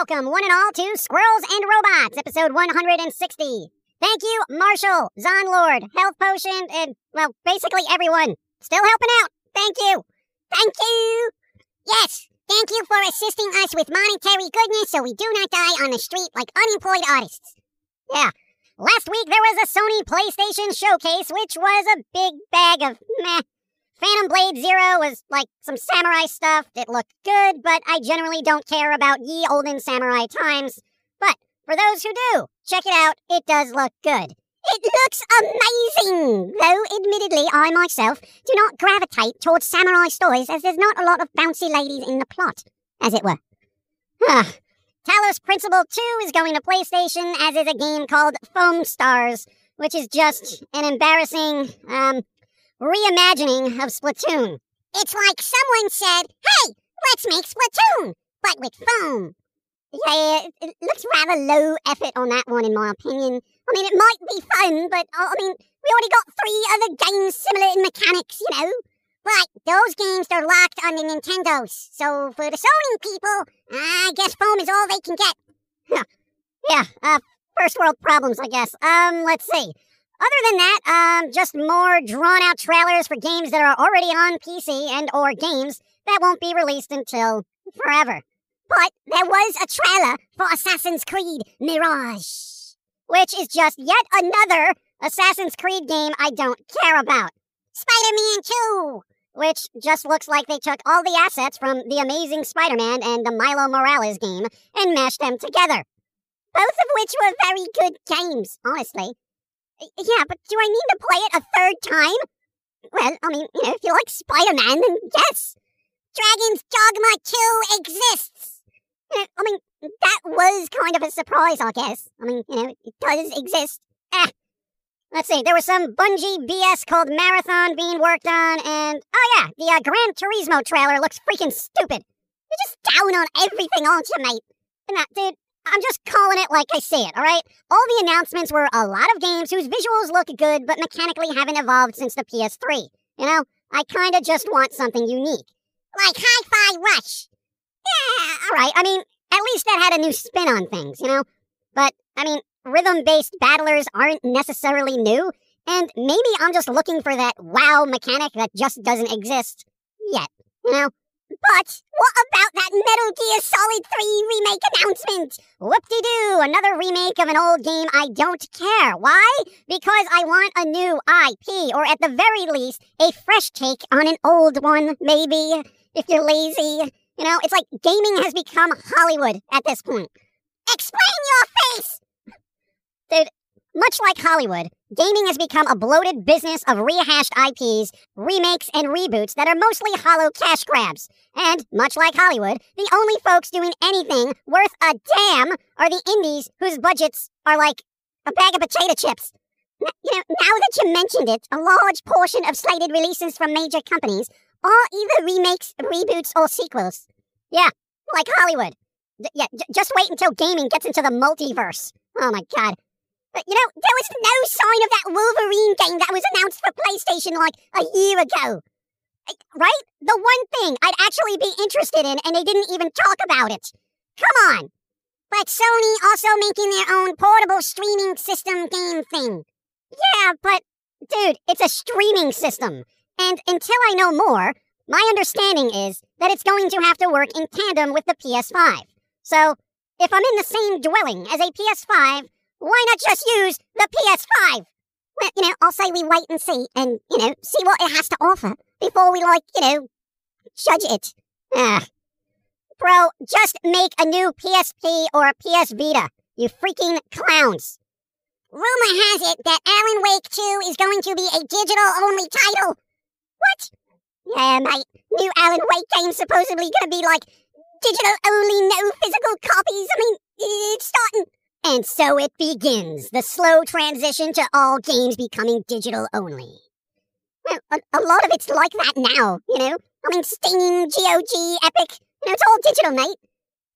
Welcome, one and all, to Squirrels and Robots, episode 160. Thank you, Marshall, Zonlord, Health Potion, and, well, basically everyone. Still helping out. Thank you. Thank you. Yes, thank you for assisting us with monetary goodness so we do not die on the street like unemployed artists. Yeah. Last week there was a Sony PlayStation showcase, which was a big bag of meh. Phantom Blade Zero was like some samurai stuff. It looked good, but I generally don't care about ye olden samurai times. But for those who do, check it out. It does look good. It looks amazing! Though, admittedly, I myself do not gravitate towards samurai stories as there's not a lot of bouncy ladies in the plot, as it were. Ah. Talos Principle 2 is going to PlayStation, as is a game called Foam Stars, which is just an embarrassing, um, reimagining of Splatoon. It's like someone said, hey, let's make Splatoon, but with foam. Yeah, it, looks rather low effort on that one, in my opinion. I mean, it might be fun, but uh, I mean, we already got three other games similar in mechanics, you know. But those games are locked on the Nintendos, so for the Sony people, I guess foam is all they can get. yeah, uh, first world problems, I guess. Um, let's see. Other than that, um, just more drawn out trailers for games that are already on PC and or games that won't be released until forever. But there was a trailer for Assassin's Creed Mirage, which is just yet another Assassin's Creed game I don't care about. Spider-Man 2, which just looks like they took all the assets from The Amazing Spider-Man and the Miles Morales game and mashed them together. Both of which were very good games, honestly. Yeah, but do I need to play it a third time? Well, I mean, you know, if you like Spider-Man, then yes. Dragon's Dogma 2 exists. I mean, that was kind of a surprise, I guess. I mean, you know, it does exist. Eh. Let's see, there was some Bungie BS called Marathon being worked on, and oh yeah, the uh, Gran Turismo trailer looks freaking stupid. You're just down on everything, aren't you, mate? And that, dude, I'm just calling it like I see it, alright? All the announcements were a lot of games whose visuals look good but mechanically haven't evolved since the PS3. You know, I kinda just want something unique. Like Hi Fi Rush. Yeah, alright, I mean, at least that had a new spin on things, you know? But, I mean, rhythm based battlers aren't necessarily new, and maybe I'm just looking for that wow mechanic that just doesn't exist yet, you know? But what about that Metal Gear Solid 3 remake announcement? Whoop-de-doo, another remake of an old game I don't care. Why? Because I want a new IP, or at the very least, a fresh take on an old one, maybe, if you're lazy. You know, it's like gaming has become Hollywood at this point. Explain your face! Dude, much like Hollywood, gaming has become a bloated business of rehashed IPs, remakes, and reboots that are mostly hollow cash grabs. And, much like Hollywood, the only folks doing anything worth a damn are the indies whose budgets are like a bag of potato chips. N- you know, now that you mentioned it, a large portion of slated releases from major companies are either remakes, reboots, or sequels. Yeah, like Hollywood. D- yeah, j- just wait until gaming gets into the multiverse. Oh my god. But you know, there was no sign of that Wolverine game that was announced for PlayStation like a year ago. Right? The one thing I'd actually be interested in, and they didn't even talk about it. Come on. But Sony also making their own portable streaming system game thing. Yeah, but dude, it's a streaming system. And until I know more, my understanding is that it's going to have to work in tandem with the PS5. So, if I'm in the same dwelling as a PS5, why not just use the PS5? Well, you know, I'll say we wait and see and, you know, see what it has to offer before we, like, you know, judge it. Ah. Bro, just make a new PSP or a PS Vita. You freaking clowns. Rumor has it that Alan Wake 2 is going to be a digital only title. What? Yeah, mate. New Alan Wake game supposedly gonna be like digital only, no physical copies. I mean, it's starting. And so it begins the slow transition to all games becoming digital only. Well, a, a lot of it's like that now, you know? I mean, Steam, GOG, Epic, you know, it's all digital, mate.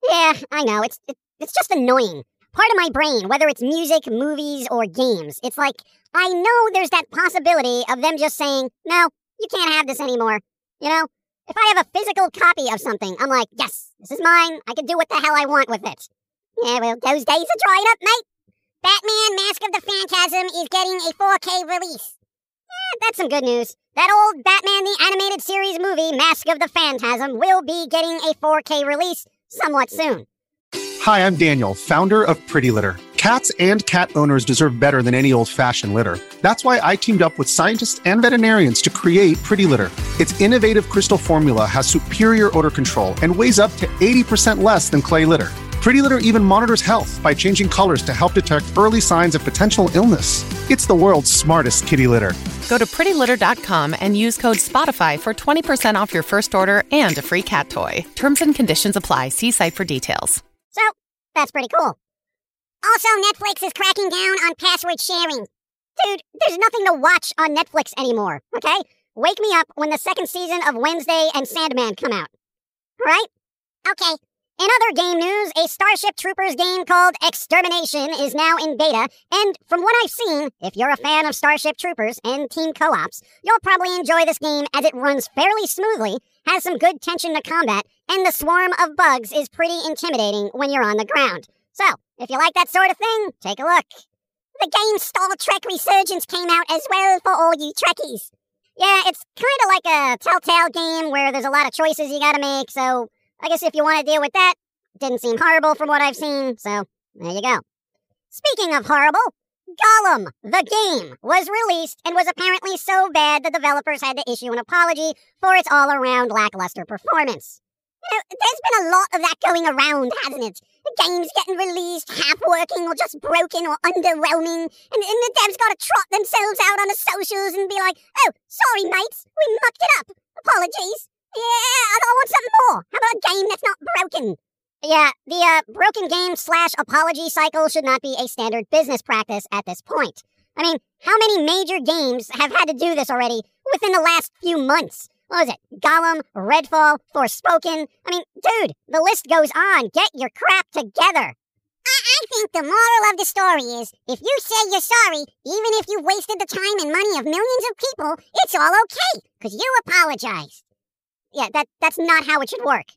Yeah, I know. It's it, it's just annoying. Part of my brain, whether it's music, movies, or games, it's like I know there's that possibility of them just saying, "No, you can't have this anymore." You know, if I have a physical copy of something, I'm like, "Yes, this is mine. I can do what the hell I want with it." Yeah, well, those days are drying up, mate. Batman Mask of the Phantasm is getting a 4K release. Yeah, that's some good news. That old Batman the Animated Series movie, Mask of the Phantasm, will be getting a 4K release somewhat soon. Hi, I'm Daniel, founder of Pretty Litter. Cats and cat owners deserve better than any old fashioned litter. That's why I teamed up with scientists and veterinarians to create Pretty Litter. Its innovative crystal formula has superior odor control and weighs up to 80% less than clay litter. Pretty Litter even monitors health by changing colors to help detect early signs of potential illness. It's the world's smartest kitty litter. Go to prettylitter.com and use code SPOTIFY for 20% off your first order and a free cat toy. Terms and conditions apply. See site for details. So, that's pretty cool. Also, Netflix is cracking down on password sharing. Dude, there's nothing to watch on Netflix anymore, okay? Wake me up when the second season of Wednesday and Sandman come out. Alright? Okay. In other game news, a Starship Troopers game called Extermination is now in beta, and from what I've seen, if you're a fan of Starship Troopers and team co-ops, you'll probably enjoy this game as it runs fairly smoothly, has some good tension to combat, and the swarm of bugs is pretty intimidating when you're on the ground. So, if you like that sort of thing, take a look. The game Star Trek Resurgence came out as well for all you Trekkies. Yeah, it's kind of like a Telltale game where there's a lot of choices you gotta make, so I guess if you want to deal with that, didn't seem horrible from what I've seen, so there you go. Speaking of horrible, Gollum, the game, was released and was apparently so bad the developers had to issue an apology for its all around lackluster performance. You know, there's been a lot of that going around, hasn't it? The game's getting released, half working or just broken or underwhelming, and, and the devs gotta trot themselves out on the socials and be like, oh, sorry, mates, we mucked it up. Apologies. Yeah, I want something more. How about a game that's not broken? Yeah, the uh, broken game slash apology cycle should not be a standard business practice at this point. I mean, how many major games have had to do this already within the last few months? What was it? Gollum, Redfall, Forspoken? I mean, dude, the list goes on. Get your crap together. I, I think the moral of the story is if you say you're sorry, even if you wasted the time and money of millions of people, it's all okay, because you apologized. Yeah, that, that's not how it should work.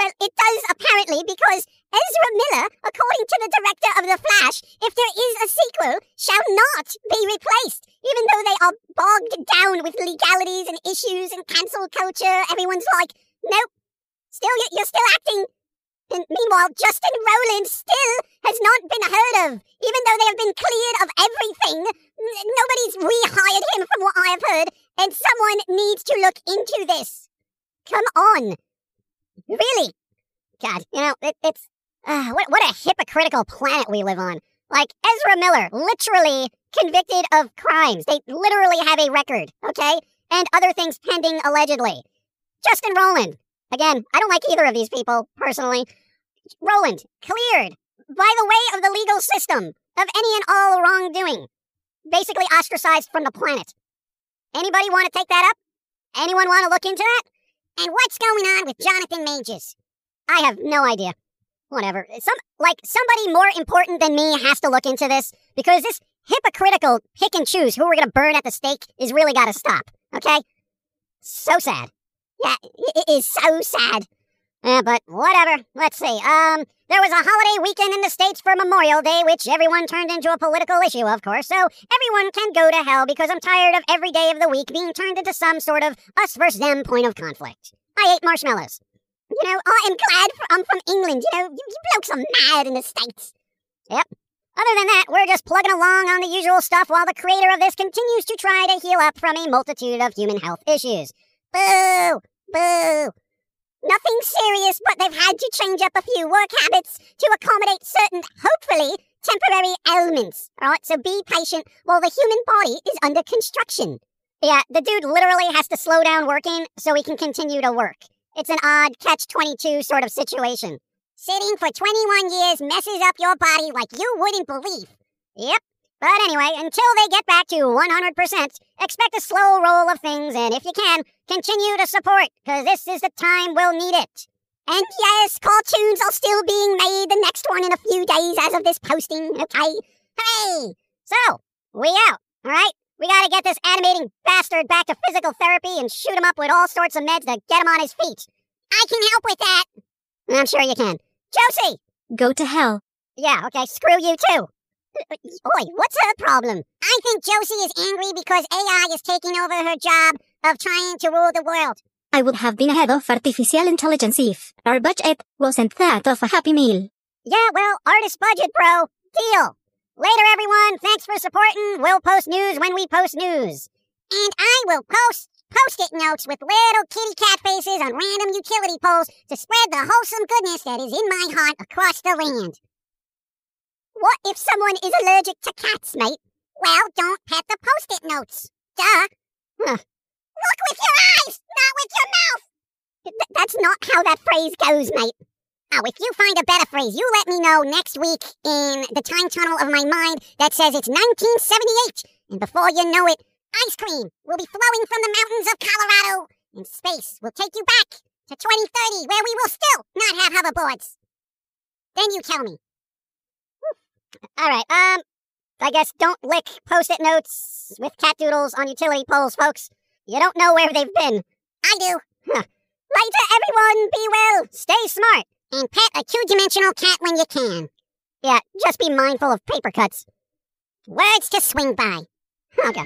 Well, it does apparently because Ezra Miller, according to the director of The Flash, if there is a sequel, shall not be replaced. Even though they are bogged down with legalities and issues and cancel culture, everyone's like, nope, still, you're still acting. And meanwhile, Justin Roiland still has not been heard of, even though they have been cleared of everything. Nobody's rehired him from what I have heard, and someone needs to look into this. Come on. Really? God, you know, it, it's uh, what, what a hypocritical planet we live on. Like Ezra Miller, literally convicted of crimes. They literally have a record, okay? And other things pending allegedly. Justin Roiland, again, I don't like either of these people personally. Roiland, cleared by the way of the legal system of any and all wrongdoing. Basically ostracized from the planet. Anybody want to take that up? Anyone want to look into that? And what's going on with Jonathan Majors? I have no idea. Whatever. Some like somebody more important than me has to look into this because this hypocritical pick and choose who we're gonna burn at the stake is really gotta stop. Okay? So sad. Yeah, it is so sad. Yeah, but whatever. Let's see. Um, there was a holiday weekend in the States for Memorial Day, which everyone turned into a political issue, of course, so everyone can go to hell because I'm tired of every day of the week being turned into some sort of us versus them point of conflict. I ate marshmallows. You know, oh, I am glad I'm from England. You know, you, you blokes are mad in the States. Yep. Other than that, we're just plugging along on the usual stuff while the creator of this continues to try to heal up from a multitude of human health issues. Boo! Boo! Nothing serious, but they've had to change up a few work habits to accommodate certain, hopefully, temporary ailments. Alright, so be patient while the human body is under construction. Yeah, the dude literally has to slow down working so he can continue to work. It's an odd catch 22 sort of situation. Sitting for 21 years messes up your body like you wouldn't believe. Yep. But anyway, until they get back to 100%, expect a slow roll of things, and if you can, continue to support, because this is the time we'll need it. And yes, cartoons are still being made, the next one in a few days as of this posting, okay? Hey! So, we out, alright? We gotta get this animating bastard back to physical therapy and shoot him up with all sorts of meds to get him on his feet. I can help with that! I'm sure you can. Josie! Go to hell. Yeah, okay, screw you too. Oi, what's her problem? I think Josie is angry because AI is taking over her job of trying to rule the world. I would have been ahead of artificial intelligence if our budget wasn't that of a happy meal. Yeah, well, artist budget, bro. Deal. Later, everyone. Thanks for supporting. We'll post news when we post news. And I will post post-it notes with little kitty cat faces on random utility poles to spread the wholesome goodness that is in my heart across the land. What if someone is allergic to cats, mate? Well, don't pet the post-it notes. Duh. Huh. Look with your eyes, not with your mouth. Th- that's not how that phrase goes, mate. Oh, if you find a better phrase, you let me know next week in the time tunnel of my mind that says it's 1978. And before you know it, ice cream will be flowing from the mountains of Colorado, and space will take you back to 2030, where we will still not have hoverboards. Then you tell me. All right, um, I guess don't lick post-it notes with cat doodles on utility poles, folks. You don't know where they've been. I do. Huh. Later, everyone, be well, stay smart, and pet a two-dimensional cat when you can. Yeah, just be mindful of paper cuts. Words to swing by. Okay.